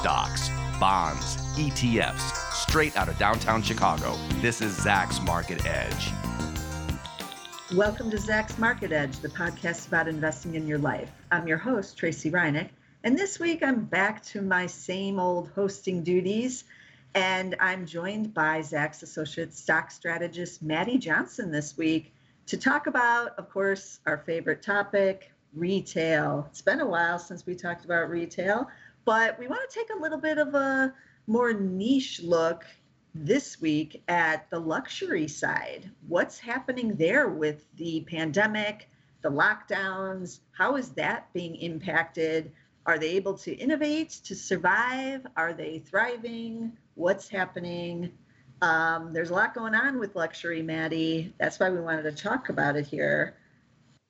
stocks, bonds, ETFs, straight out of downtown Chicago. This is Zacks Market Edge. Welcome to Zacks Market Edge, the podcast about investing in your life. I'm your host, Tracey Ryniec, and this week I'm back to my same old hosting duties, and I'm joined by Zacks Associate Stock Strategist Maddie Johnson this week to talk about, of course, our favorite topic, retail. It's been a while since we talked about retail, but we want to take a little bit of a more niche look this week at the luxury side. What's happening there with the pandemic, the lockdowns? How is that being impacted? Are they able to innovate, to survive? Are they thriving? What's happening? Um, there's a lot going on with luxury, Maddie. That's why we wanted to talk about it here.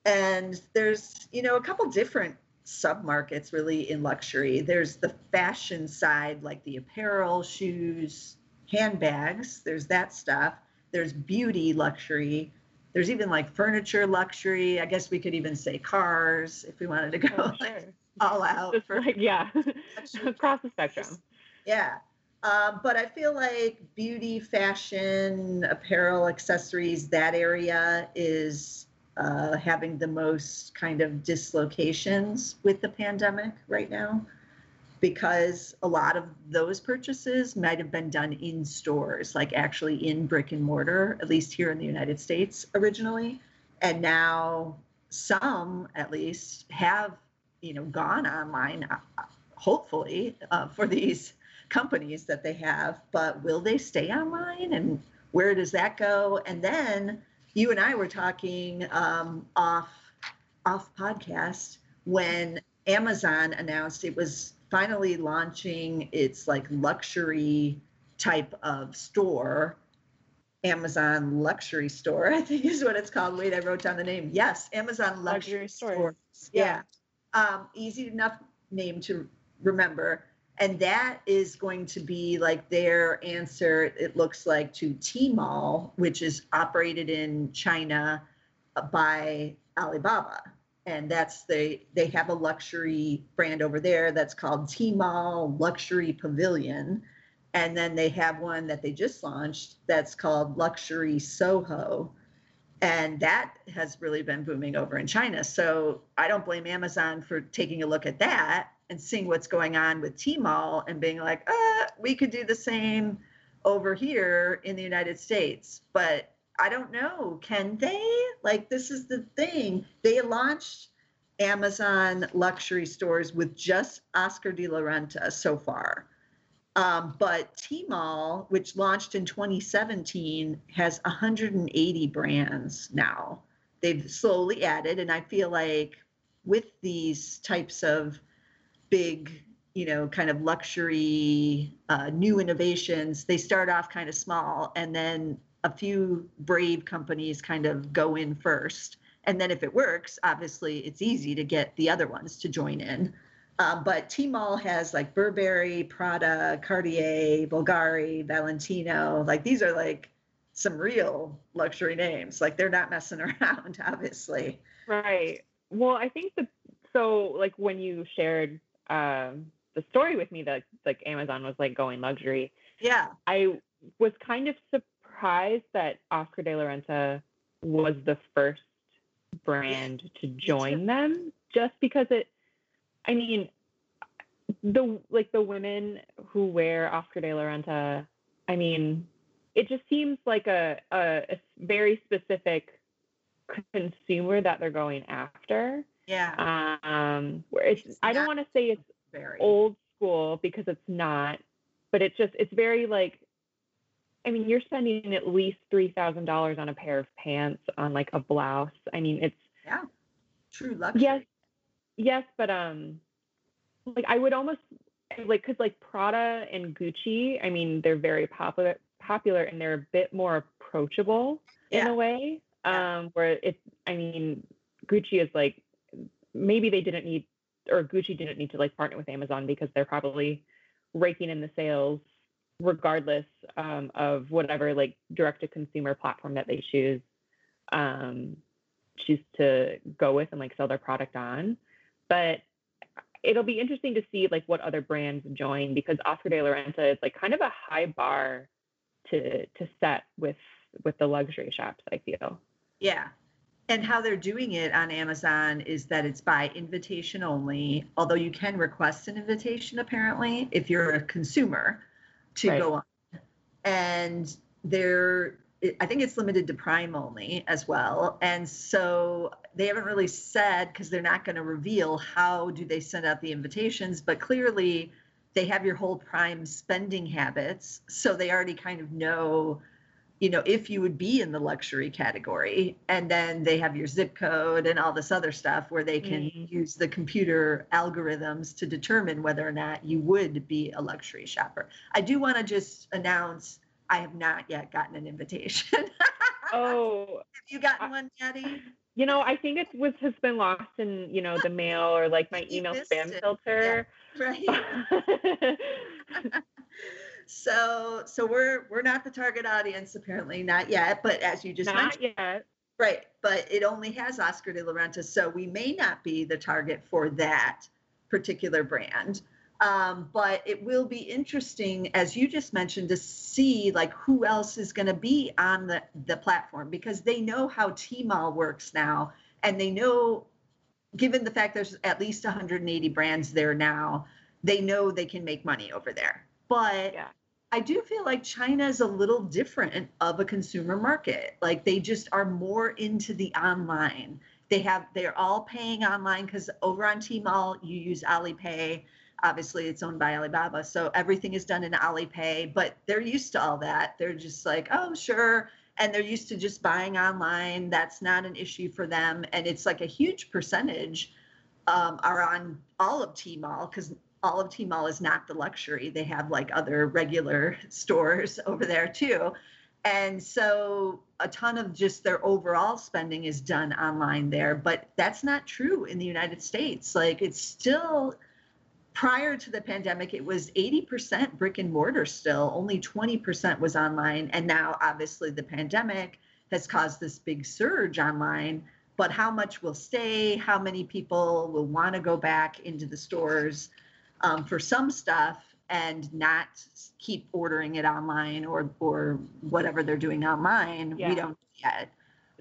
And there's, you know, a couple different submarkets really in luxury. There's the fashion side, like the apparel, shoes, handbags. There's that stuff. There's beauty luxury. There's even like furniture luxury. I guess we could even say cars if we wanted to go oh, sure. like, all out. Just for, like, yeah, across the spectrum. Yeah. Um, but I feel like beauty, fashion, apparel, accessories, that area is uh, having the most kind of dislocations with the pandemic right now because a lot of those purchases might have been done in stores, like actually in brick and mortar, at least here in the United States originally. And now some, at least, have you know gone online, uh, hopefully, uh, for these companies that they have. But will they stay online, and where does that go? And then you and I were talking um, off off podcast when Amazon announced it was finally launching its like luxury type of store. Amazon luxury store, I think is what it's called. Wait, I wrote down the name. Yes, Amazon luxury, luxury store. Yeah. yeah. Um, easy enough name to remember and that is going to be like their answer it looks like to Tmall which is operated in China uh, by Alibaba. And that's they they have a luxury brand over there that's called Tmall Luxury Pavilion. And then they have one that they just launched that's called Luxury Soho. And that has really been booming over in China. So I don't blame Amazon for taking a look at that and seeing what's going on with Tmall and being like, uh, we could do the same over here in the United States. But I don't know. Can they? Like, this is the thing. They launched Amazon luxury stores with just Oscar de la Renta so far. Um, but Tmall, which launched in 2017, has 180 brands now. They've slowly added, and I feel like with these types of big you know kind of luxury uh, new innovations they start off kind of small and then a few brave companies kind of go in first and then if it works obviously it's easy to get the other ones to join in um, but Tmall has like Burberry, Prada, Cartier, Bulgari, Valentino. Like these are like some real luxury names. Like they're not messing around, obviously. Right. Well, I think the so like when you shared um, the story with me that like Amazon was like going luxury. Yeah. I was kind of surprised that Oscar de la Renta was the first brand to join them just because it I mean the like the women who wear Oscar de la Renta, I mean, it just seems like a, a, a very specific consumer that they're going after. Yeah. Um, where it's, it's I don't want to say it's very old school because it's not, but it's just it's very like I mean, you're spending at least three thousand dollars on a pair of pants, on like a blouse. I mean, it's yeah, true luxury. Yes, yes, but um, like I would almost like because like Prada and Gucci. I mean, they're very popular, popular, and they're a bit more approachable yeah. in a way. Yeah. Um, where it's, I mean, Gucci is like maybe they didn't need or Gucci didn't need to like partner with Amazon because they're probably raking in the sales regardless um, of whatever like direct to consumer platform that they choose um, choose to go with and like sell their product on. But it'll be interesting to see like what other brands join because Oscar de la Renta is like kind of a high bar to to set with with the luxury shops. I feel. Yeah, and how they're doing it on Amazon is that it's by invitation only. Although you can request an invitation apparently if you're a consumer to right. go on, and they're I think it's limited to Prime only as well. And so they haven't really said because they're not going to reveal how do they send out the invitations, but clearly they have your whole Prime spending habits, so they already kind of know, you know, if you would be in the luxury category, and then they have your zip code and all this other stuff where they can mm-hmm. use the computer algorithms to determine whether or not you would be a luxury shopper. I do want to just announce I have not yet gotten an invitation. oh, have you gotten one, Maddie? You know, I think it was has been lost in you know the mail or like my email spam it. filter. Yeah, right. so so we're we're not the target audience apparently not yet but as you just not mentioned yet right but it only has oscar de la renta so we may not be the target for that particular brand um, but it will be interesting, as you just mentioned, to see like who else is going to be on the, the platform because they know how Tmall works now. And they know, given the fact there's at least 180 brands there now, they know they can make money over there. But yeah. I do feel like China is a little different of a consumer market. Like they just are more into the online. They have, they're all paying online because over on Tmall, you use Alipay obviously it's owned by Alibaba. So everything is done in Alipay, but they're used to all that. They're just like, oh, sure. And they're used to just buying online. That's not an issue for them. And it's like a huge percentage um, are on all of Tmall because all of Tmall is not the luxury. They have like other regular stores over there too. And so a ton of just their overall spending is done online there, but that's not true in the United States. Like it's still prior to the pandemic, it was 80% brick and mortar still, only 20% was online. And now, obviously, the pandemic has caused this big surge online. But how much will stay? How many people will want to go back into the stores um, for some stuff and not keep ordering it online or or whatever they're doing online? Yeah. We don't yet.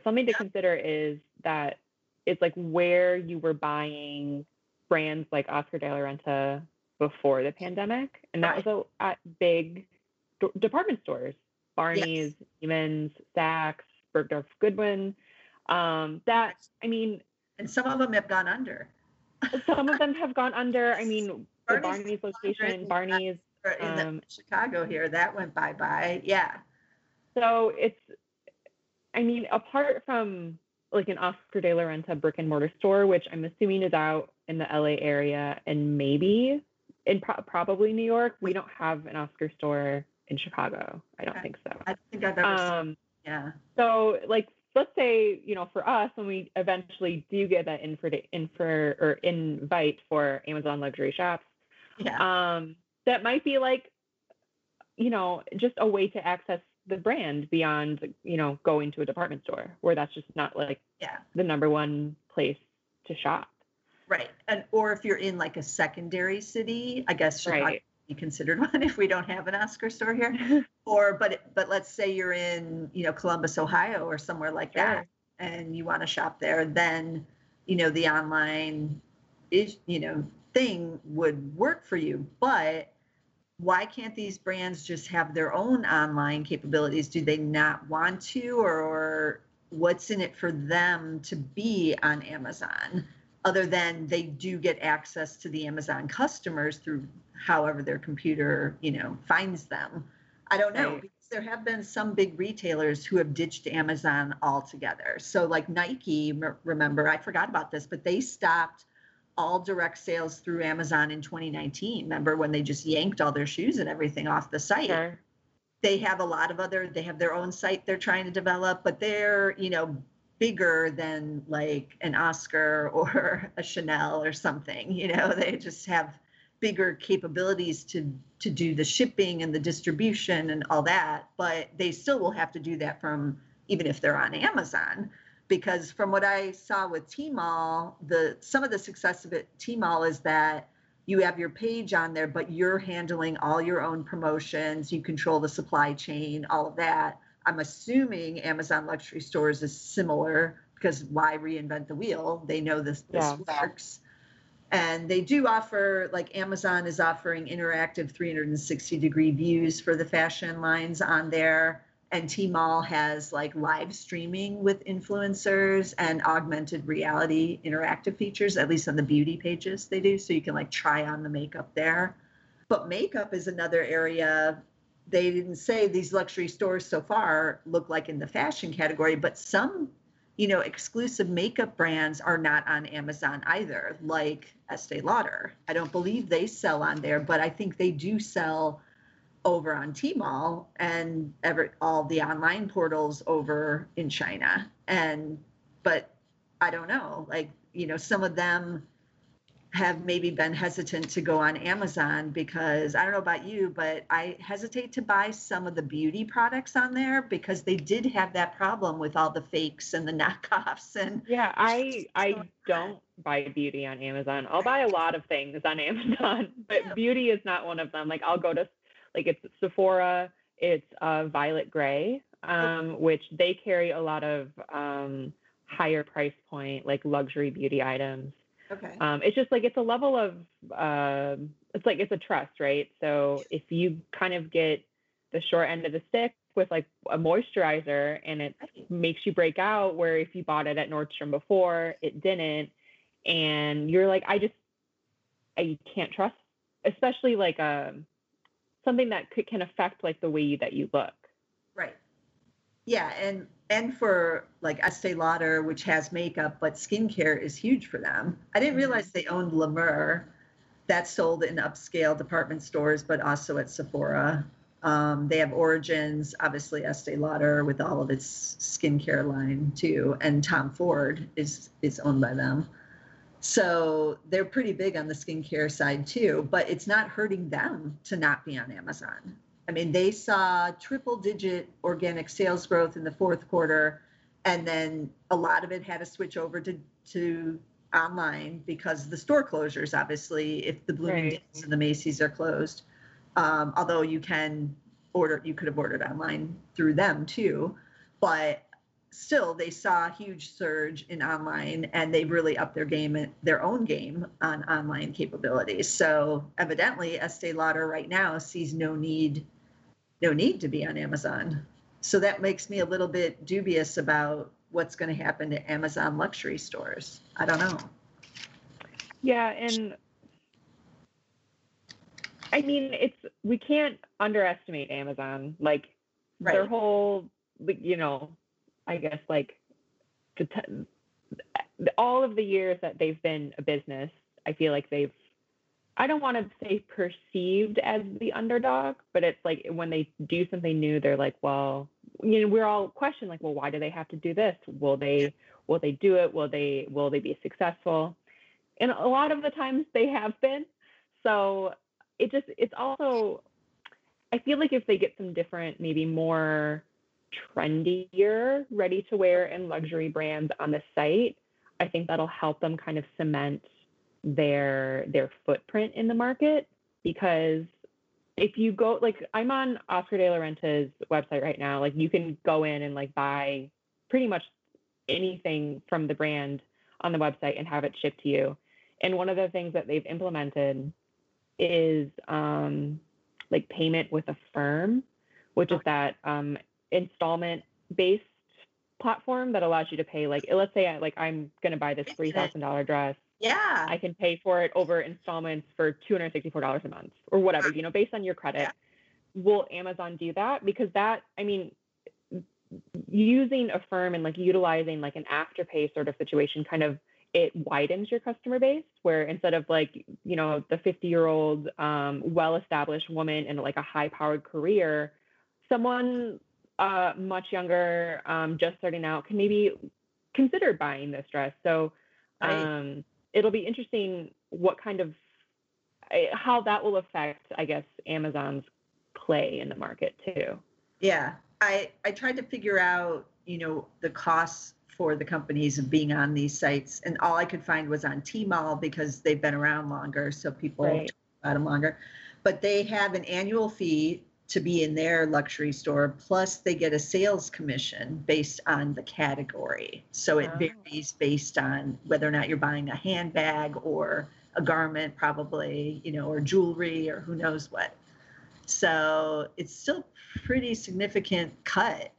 Something to consider is that it's like where you were buying brands like Oscar de la Renta before the pandemic, and that right. was a, at big d- department stores, Barney's, yes. Neiman's, Saks, Bergdorf Goodman. Um, that I mean, and some of them have gone under. some of them have gone under. I mean, the Barney's location, Barney's in um, Chicago here, that went bye bye. Yeah. So it's, I mean, apart from like an Oscar de la Renta brick and mortar store, which I'm assuming is out in the LA area and maybe in pro- probably New York. We don't have an Oscar store in Chicago. I don't think so. I think I've ever um. Yeah. So like let's say you know for us when we eventually do get that infor infor or invite for Amazon luxury shops, yeah. um, that might be like you know just a way to access the brand beyond you know going to a department store where that's just not like yeah the number one place to shop right and or if you're in like a secondary city i guess Chicago right. be considered one if we don't have an oscar store here or but but let's say you're in you know columbus ohio or somewhere like sure. that and you want to shop there then you know the online is you know thing would work for you but why can't these brands just have their own online capabilities? Do they not want to, or, what's in it for them to be on Amazon? Other than they do get access to the Amazon customers through however their computer, you know, finds them. I don't know right. because there have been some big retailers who have ditched Amazon altogether. So, like Nike, remember, I forgot about this, but they stopped all direct sales through Amazon in 2019. Remember when they just yanked all their shoes and everything off the site? Sure. They have a lot of other, they have their own site they're trying to develop, but they're, you know, bigger than like an Oscar or a Chanel or something. You know, they just have bigger capabilities to to do the shipping and the distribution and all that, but they still will have to do that from even if they're on Amazon because from what I saw with Tmall, the some of the success of it Tmall is that you have your page on there, but you're handling all your own promotions. You control the supply chain, all of that. I'm assuming Amazon luxury stores is similar because why reinvent the wheel? They know this this yeah. works. And they do offer, like Amazon is offering interactive 360 degree views for the fashion lines on there and Tmall has like live streaming with influencers and augmented reality interactive features, at least on the beauty pages they do. So you can like try on the makeup there. But makeup is another area they didn't say these luxury stores so far look like in the fashion category, but some, you know, exclusive makeup brands are not on Amazon either, like Estee Lauder. I don't believe they sell on there, but I think they do sell over on Tmall and ever all the online portals over in China. And but I don't know, like you know, some of them have maybe been hesitant to go on Amazon because I don't know about you, but I hesitate to buy some of the beauty products on there because they did have that problem with all the fakes and the knockoffs and Yeah, I I don't buy beauty on Amazon. I'll buy a lot of things on Amazon, but yeah. beauty is not one of them. Like I'll go to like it's Sephora, it's uh, Violet Grey, um, which they carry a lot of um, higher price point, like luxury beauty items. Okay. Um, it's just like it's a level of uh, it's like it's a trust, right? So if you kind of get the short end of the stick with like a moisturizer and it makes you break out, where if you bought it at Nordstrom before, it didn't, and you're like, I just I can't trust, especially like um, something that could, can affect like the way that you look. Right. Yeah, and and for like Estee Lauder, which has makeup, but skincare is huge for them. I didn't mm-hmm. realize they owned La Mer. That's sold in upscale department stores, but also at Sephora. Um, they have Origins, obviously Estee Lauder with all of its skincare line too, and Tom Ford is is owned by them. So they're pretty big on the skincare side too, but it's not hurting them to not be on Amazon. I mean, they saw triple digit organic sales growth in the fourth quarter, and then a lot of it had to switch over to, to online because the store closures, obviously, if the Bloomingdale's right. and the Macy's are closed. Um, although you can order, you could have ordered online through them too. But still they saw a huge surge in online and they really upped their game their own game on online capabilities. So evidently estee lauder right now sees no need no need to be on amazon. So that makes me a little bit dubious about what's going to happen to amazon luxury stores. I don't know. Yeah and i mean it's we can't underestimate amazon. Like right. their whole you know I guess like t- all of the years that they've been a business, I feel like they've I don't want to say perceived as the underdog, but it's like when they do something new, they're like, well, you know, we're all questioning like, well, why do they have to do this? Will they will they do it? Will they will they be successful? And a lot of the times they have been. So it just it's also I feel like if they get some different, maybe more trendier ready to wear and luxury brands on the site, I think that'll help them kind of cement their their footprint in the market. Because if you go like I'm on Oscar de la Renta's website right now, like you can go in and like buy pretty much anything from the brand on the website and have it shipped to you. And one of the things that they've implemented is um, like payment with a firm, which is that um, installment based platform that allows you to pay like let's say I, like I'm going to buy this $3,000 dress. Yeah. I can pay for it over installments for $264 a month or whatever, you know, based on your credit. Yeah. Will Amazon do that? Because that, I mean, using Affirm and like utilizing like an afterpay sort of situation kind of it widens your customer base where instead of like you know the 50 year old um, well established woman in like a high powered career someone uh, much younger, um, just starting out, can maybe consider buying this dress. So um, it'll be interesting what kind of eh, how that will affect, I guess, Amazon's play in the market too. Yeah, I I tried to figure out, you know, the costs for the companies of being on these sites, and all I could find was on Tmall because they've been around longer, so people Right. talk about them longer. But they have an annual fee to be in their luxury store, plus they get a sales commission based on the category. So it Oh. varies based on whether or not you're buying a handbag or a garment, probably, you know, or jewelry or who knows what. So it's still pretty significant cut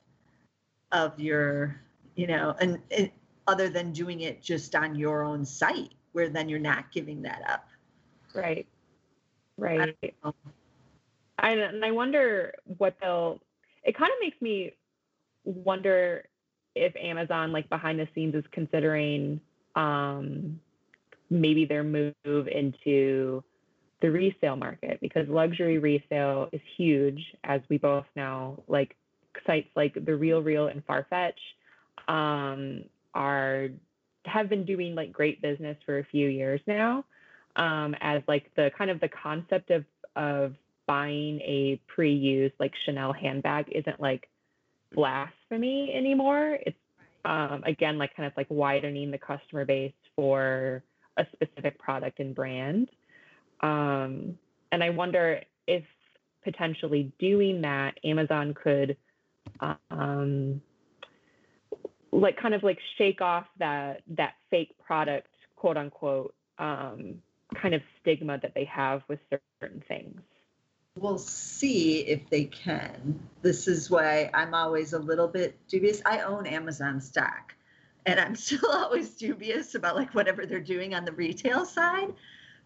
of your, you know, and, and other than doing it just on your own site, where then you're not giving that up. Right. Right. I, and I wonder what they'll, it kind of makes me wonder if Amazon, like behind the scenes, is considering um, maybe their move into the resale market because luxury resale is huge, as we both know. Like sites like the Real Real and Farfetch um, are have been doing like great business for a few years now. Um, as like the kind of the concept of of buying a pre-used like Chanel handbag isn't like blasphemy anymore. It's um, again like kind of like widening the customer base for a specific product and brand. Um, and I wonder if potentially doing that, Amazon could um, like kind of like shake off that that fake product, quote unquote, um, kind of stigma that they have with certain things. We'll see if they can. This is why I'm always a little bit dubious. I own Amazon stock, and I'm still always dubious about like whatever they're doing on the retail side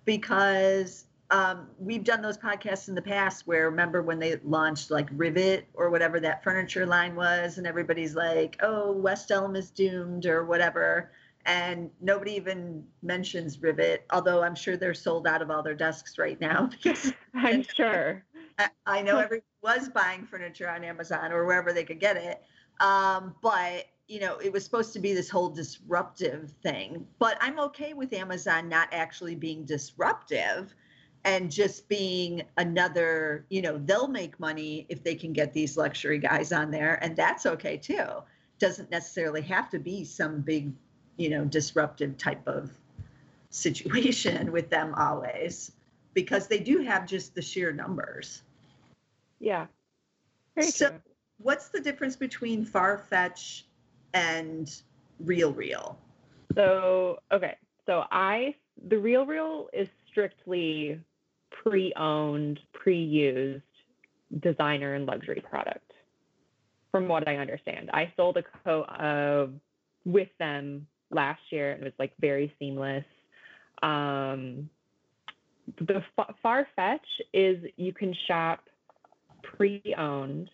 because um, we've done those podcasts in the past where remember when they launched like Rivet or whatever that furniture line was, and everybody's like, "Oh, West Elm is doomed" or whatever, and nobody even mentions Rivet. Although I'm sure they're sold out of all their desks right now because I'm sure. I- I know everyone was buying furniture on Amazon or wherever they could get it. Um, but you know, it was supposed to be this whole disruptive thing. But I'm okay with Amazon not actually being disruptive and just being another, you know, they'll make money if they can get these luxury guys on there, and that's okay too. Doesn't necessarily have to be some big, you know, disruptive type of situation with them always because they do have just the sheer numbers. Yeah. Very So- true. What's the difference between Farfetch and Real Real? So okay, so I the Real Real is strictly pre-owned, pre-used designer and luxury product, from what I understand. I sold a coat uh, with them last year, and it was like very seamless. Um, the Farfetch is you can shop pre-owned,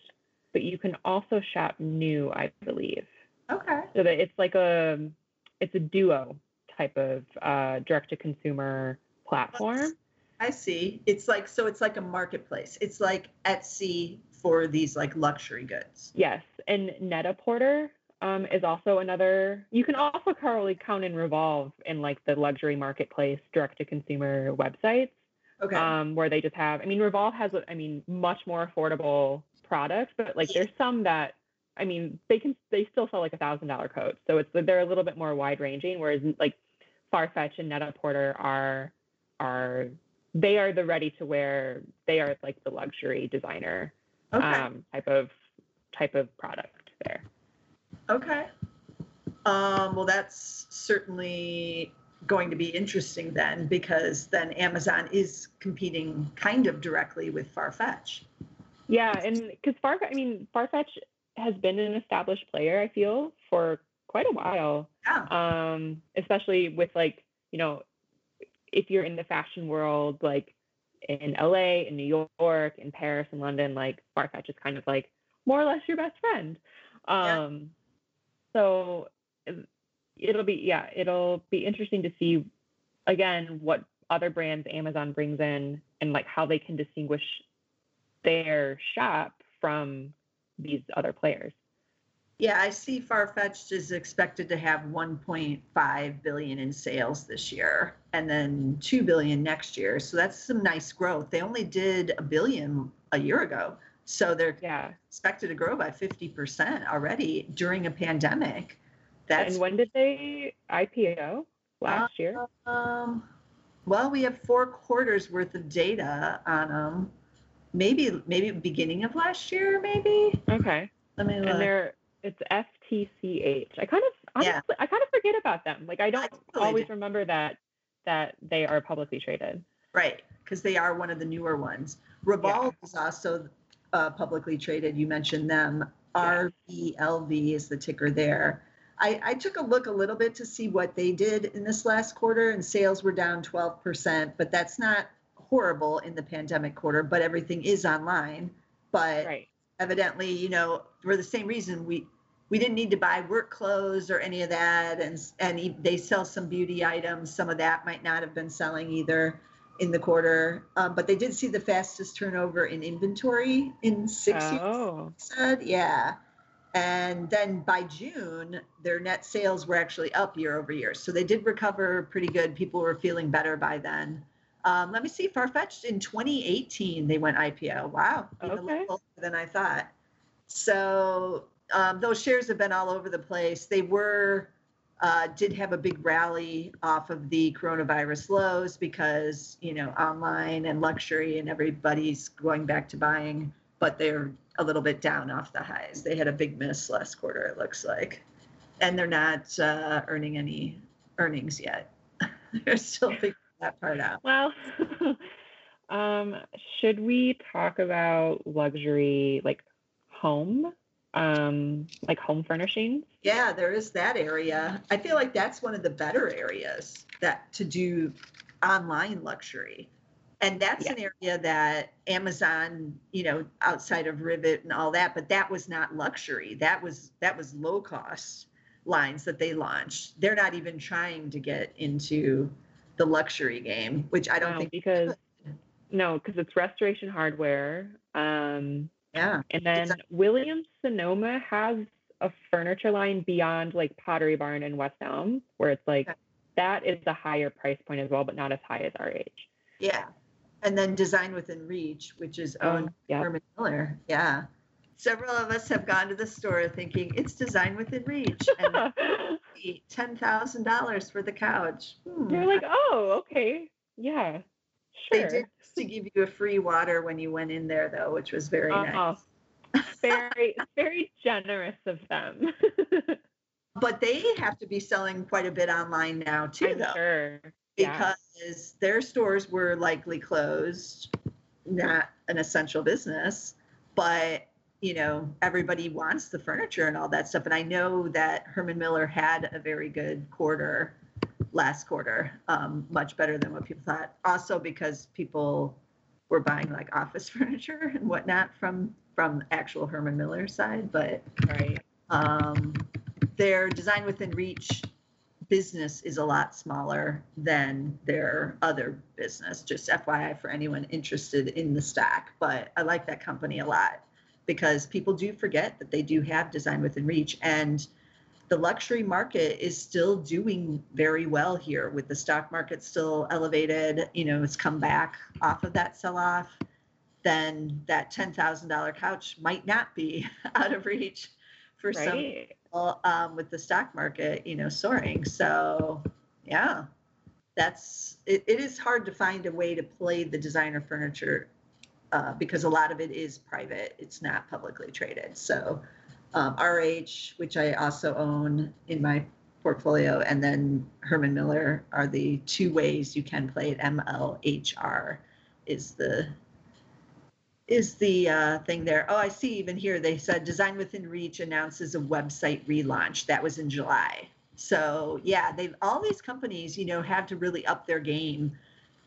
but you can also shop new, I believe Okay. so that it's like a it's a duo type of uh, direct to consumer platform I see. It's like so it's like a marketplace. It's like Etsy for these like luxury goods. yes and Net-a-Porter um, is also another you can also probably count in revolve in like the luxury marketplace direct to consumer websites Okay. um, where they just have i mean revolve has i mean much more affordable products but like there's some that i mean they can they still sell like a thousand dollar coats so it's they're a little bit more wide ranging whereas like farfetch and net-a-porter are are they are the ready to wear they are like the luxury designer okay. um, type of type of product there okay. Um, well, that's certainly going to be interesting then, because then Amazon is competing kind of directly with Farfetch. Yeah, and because Farfetch, I mean, Farfetch has been an established player, I feel, for quite a while. Yeah. Um, especially with like, you know, if you're in the fashion world, like in LA, in New York, in Paris, and London, like Farfetch is kind of like more or less your best friend. Yeah. So it- it'll be yeah, it'll be interesting to see again what other brands Amazon brings in and like how they can distinguish their shop from these other players. Yeah, I see Farfetched is expected to have 1.5 billion in sales this year and then 2 billion next year. So that's some nice growth. They only did a billion a year ago. So they're Yeah. expected to grow by 50% already during a pandemic. That's and when did they IPO? Last year? um, well, we have four quarters worth of data on them. Maybe maybe beginning of last year, maybe. Okay. Let me look. And they're it's FTCH. I kind of honestly, Yeah. I kind of forget about them. Like I don't totally always do. remember that that they are publicly traded. Right, because they are one of the newer ones. Revolve is also uh, publicly traded. You mentioned them. Yeah. RVLV is the ticker there. I, I took a look a little bit to see what they did in this last quarter, and sales were down 12%, but that's not horrible in the pandemic quarter, but everything is online. But Right. evidently, you know, for the same reason, we we didn't need to buy work clothes or any of that, and and they sell some beauty items. Some of that might not have been selling either in the quarter, um, but they did see the fastest turnover in inventory in six years. Oh. Said, yeah. And then by June, their net sales were actually up year over year. So they did recover pretty good. People were feeling better by then. Um, let me see, Farfetched in 2018, they went IPO. Wow. even a Okay. little older than I thought. So um, those shares have been all over the place. They were, uh, did have a big rally off of the coronavirus lows because, you know, online and luxury and everybody's going back to buying, but they're a little bit down off the highs. They had a big miss last quarter, it looks like. And they're not uh, earning any earnings yet. they're still figuring that part out. Well, um, should we talk about luxury like home, um, like home furnishings? Yeah, there is that area. I feel like that's one of the better areas that to do online luxury. And that's an area that Amazon, you know, outside of Rivet and all that, but that was not luxury. That was that was low cost lines that they launched. They're not even trying to get into the luxury game, which I don't No, think because no, because it's restoration hardware. Um, yeah. and then Exactly. Williams Sonoma has a furniture line beyond like Pottery Barn and West Elm, where it's like Okay. that is a higher price point as well, but not as high as RH. Yeah. And then Design Within Reach, which is owned Um, yeah. Herman Miller. Yeah. Several of us have gone to the store thinking it's Design Within Reach and ten thousand dollars for the couch. Hmm. You're like, oh, okay, yeah, they did to give you a free water when you went in there though, which was very Uh-huh. nice. very, very generous of them. But they have to be selling quite a bit online now too, I'm though. sure. Yeah. because their stores were likely closed, not an essential business, but you know, everybody wants the furniture and all that stuff. And I know that Herman Miller had a very good quarter last quarter, um, much better than what people thought. Also because people were buying like office furniture and whatnot from from actual Herman Miller side, but Right. um, their design within reach business is a lot smaller than their other business just fyi for anyone interested in the stock but i like that company a lot because people do forget that they do have design within reach and the luxury market is still doing very well here with the stock market still elevated you know it's come back off of that sell off then that $10,000 couch might not be out of reach for some people um, with the stock market, you know, soaring. So, yeah, that's it, it is hard to find a way to play the designer furniture uh, because a lot of it is private. It's not publicly traded. So, um, RH, which I also own in my portfolio, and then Herman Miller are the two ways you can play it. MLHR is the is the uh, thing there. Oh, I see. Even here, they said Design Within Reach announces a website relaunch. That was in July. So yeah, they've all these companies, you know, have to really up their game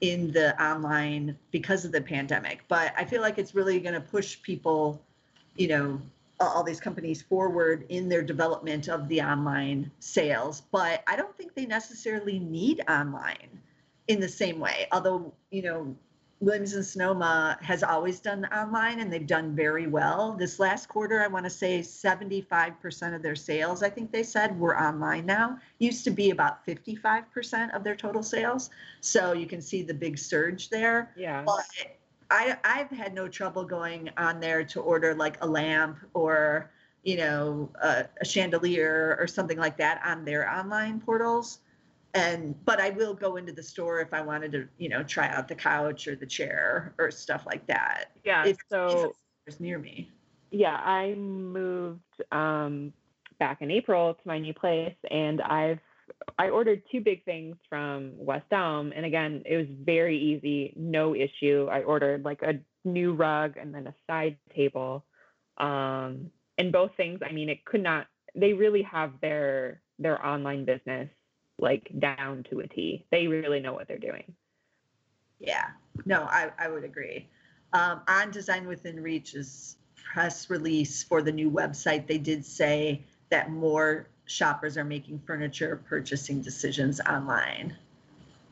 in the online because of the pandemic. But I feel like it's really going to push people, you know, all these companies forward in their development of the online sales. But I don't think they necessarily need online in the same way. Although, you know, Williams and Sonoma has always done online and they've done very well. This last quarter, I want to say 75% of their sales, I think they said, were online now. Used to be about 55% of their total sales. So you can see the big surge there. Yeah. But I, I've had no trouble going on there to order like a lamp or, you know, a, a chandelier or something like that on their online portals. And but I will go into the store if I wanted to, you know, try out the couch or the chair or stuff like that. Yeah. If, so it's near me. Yeah, I moved um, back in April to my new place, and I've I ordered two big things from West Elm, and again, it was very easy, no issue. I ordered like a new rug and then a side table, um, and both things. I mean, it could not. They really have their their online business like down to a T. They really know what they're doing. Yeah, no, I, I would agree. Um, on Design Within Reach's press release for the new website, they did say that more shoppers are making furniture purchasing decisions online.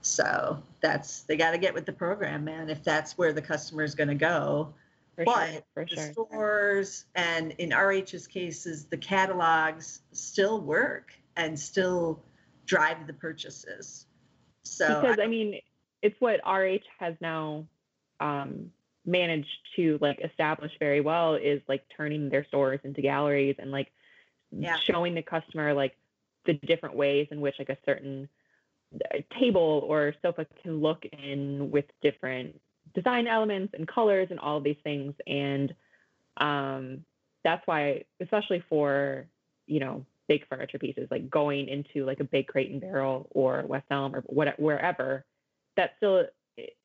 So that's they got to get with the program, man. If that's where the customer is going to go, For but sure, the sure. stores and in RH's cases, the catalogs still work and still drive the purchases. So because I mean, it's what RH has now um, managed to like establish very well is like turning their stores into galleries and like Yeah. showing the customer like the different ways in which like a certain uh, table or sofa can look in with different design elements and colors and all of these things and um, that's why especially for you know big furniture pieces like going into like a big crate and barrel or west elm or whatever wherever that's still it,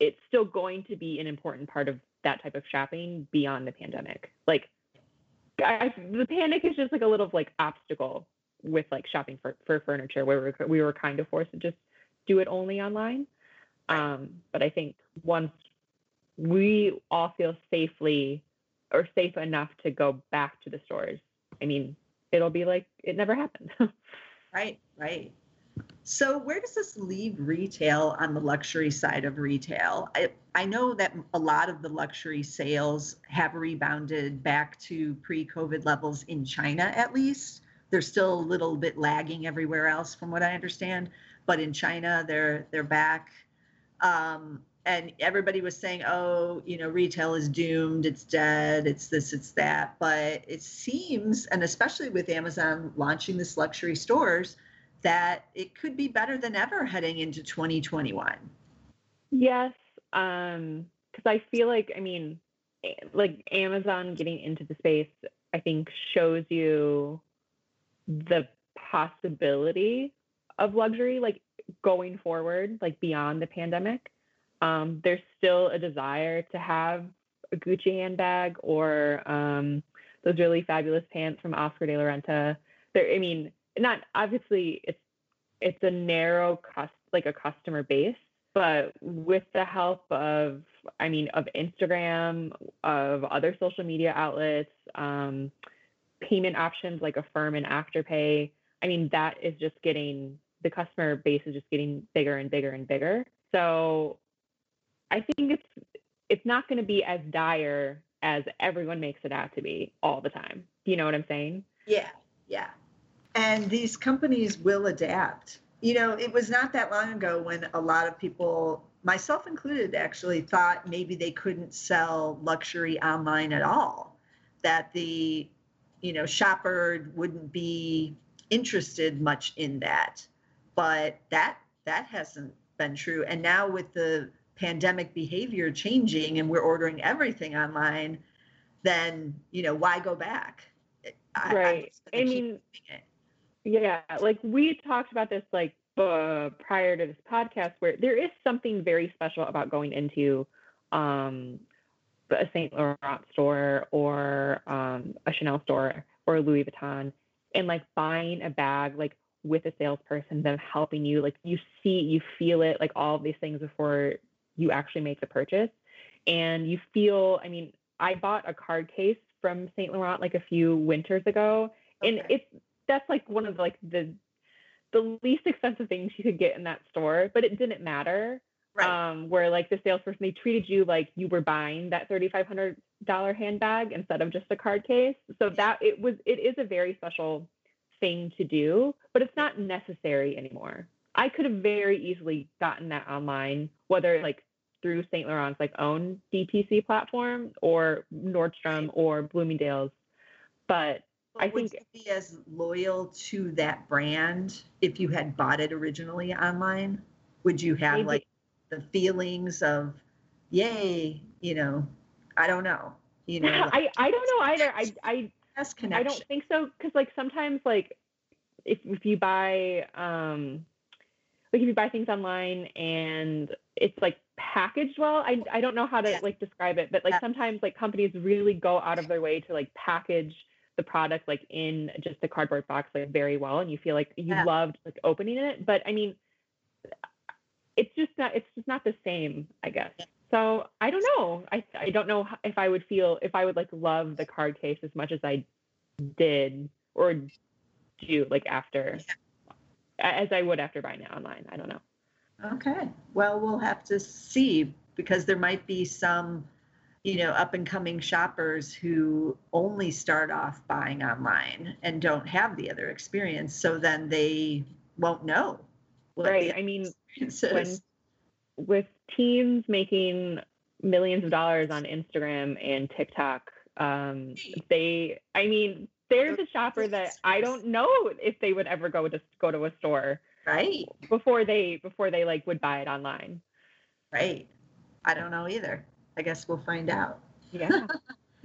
it's still going to be an important part of that type of shopping beyond the pandemic like I, the panic is just like a little like obstacle with like shopping for, for furniture where we were, we were kind of forced to just do it only online. Um, but i think once we all feel safely or safe enough to go back to the stores i mean it'll be like it never happened. Right, right. So where does this leave retail on the luxury side of retail? I, I know that a lot of the luxury sales have rebounded back to pre-COVID levels in China at least. They're still a little bit lagging everywhere else from what I understand, but in China they're they're back. Um, and everybody was saying, "Oh, you know, retail is doomed. It's dead. It's this. It's that." But it seems, and especially with Amazon launching this luxury stores, that it could be better than ever heading into 2021. Yes, um, because I feel like I mean, like Amazon getting into the space, I think shows you the possibility of luxury, like going forward, like beyond the pandemic. Um, there's still a desire to have a Gucci handbag or um, those really fabulous pants from Oscar de la Renta. There, I mean, not obviously it's it's a narrow cus like a customer base, but with the help of I mean of Instagram, of other social media outlets, um, payment options like Affirm and Afterpay, I mean that is just getting the customer base is just getting bigger and bigger and bigger. So I think it's it's not going to be as dire as everyone makes it out to be all the time. You know what I'm saying? Yeah, yeah. And these companies will adapt. You know, it was not that long ago when a lot of people, myself included, actually thought maybe they couldn't sell luxury online at all. That the, you know, shopper wouldn't be interested much in that. But that that hasn't been true. And now with the pandemic behavior changing and we're ordering everything online, then you know why go back? I- Right. gonna I mean. Yeah, like we talked about this like uh, prior to this podcast, where there is something very special about going into um, a Saint Laurent store or um, a Chanel store or a Louis Vuitton, and like buying a bag like with a salesperson, them helping you, like you see, you feel it, like all these things before you actually make the purchase, and you feel. I mean, I bought a card case from Saint Laurent like a few winters ago, and it's that's like one of like the the least expensive things you could get in that store, but it didn't matter. Right. Um, where like the salesperson they treated you like you were buying that thirty five hundred dollar handbag instead of just a card case. So that it was it is a very special thing to do, but it's not necessary anymore. I could have very easily gotten that online, whether like through Saint Laurent's like own DTC platform or Nordstrom or Bloomingdale's. But I would think- you be as loyal to that brand if you had bought it originally online? Would you have Maybe. like the feelings of, yay, you know, I don't know, you know, like, I, I don't know either. I I best I don't think so because like sometimes like if if you buy um like if you buy things online and it's like packaged well, I I don't know how to Yeah. like describe it, but like Yeah. sometimes like companies really go out of their way to like package the product like in just a cardboard box like very well and you feel like you Yeah. loved like opening it. But I mean it's just not it's just not the same, I guess. So I don't know. I I don't know if I would feel if I would like love the card case as much as I did or do like after as I would after buying it online. I don't know. Okay. Well, we'll have to see because there might be some, you know, up and coming shoppers who only start off buying online and don't have the other experience. So then they won't know Right. I mean, when with teens making millions of dollars on Instagram and TikTok, um, they I mean, they're the shopper that I don't know if they would ever go to go to a store Right. before they before they like would buy it online. Right. I don't know either. I guess we'll find out. Yeah.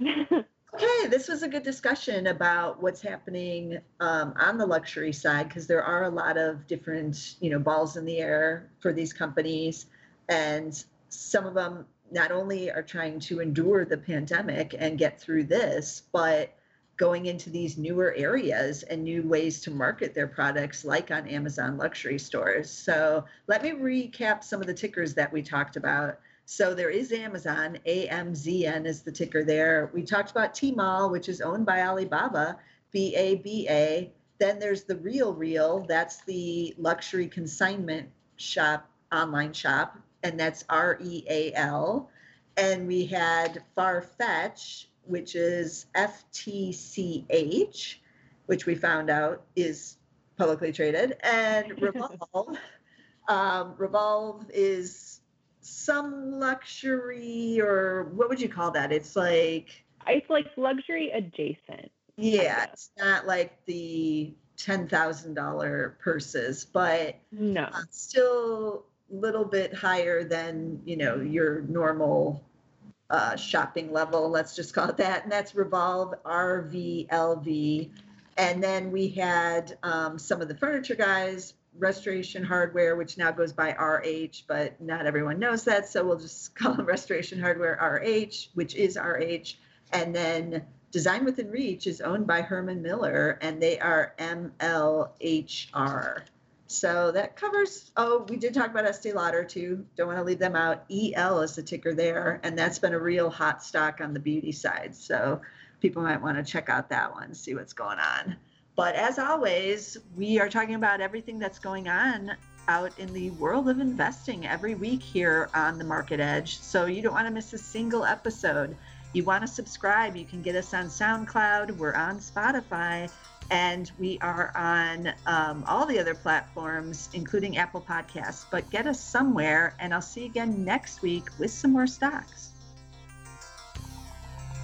Okay, this was a good discussion about what's happening um, on the luxury side because there are a lot of different, you know, balls in the air for these companies, and some of them not only are trying to endure the pandemic and get through this, but going into these newer areas and new ways to market their products, like on Amazon luxury stores. So let me recap some of the tickers that we talked about. So there is Amazon, AMZN is the ticker there. We talked about Tmall, which is owned by Alibaba, BABA. Then there's the Real Real, that's the luxury consignment shop, online shop, and that's R E A L. And we had Farfetch, which is FTCH, which we found out is publicly traded, and Revolve. um, Revolve is some luxury, or what would you call that? It's like, it's like luxury adjacent. yeah, it's not like the ten thousand dollar purses, but No. uh, still a little bit higher than you know your normal uh, shopping level. Let's just call it that, and that's Revolve RVLV. And then we had um, some of the furniture guys, Restoration Hardware, which now goes by RH, but not everyone knows that, so we'll just call them Restoration Hardware RH, which is RH. And then Design Within Reach is owned by Herman Miller, and they are MLHR. So that covers, oh, we did talk about Estee Lauder too. Don't want to leave them out. EL is the ticker there, and that's been a real hot stock on the beauty side. So people might want to check out that one, see what's going on. But as always, we are talking about everything that's going on out in the world of investing every week here on the Market Edge. So you don't want to miss a single episode. You want to subscribe, you can get us on SoundCloud, we're on Spotify, and we are on um, all the other platforms, including Apple Podcasts. But get us somewhere, and I'll see you again next week with some more stocks.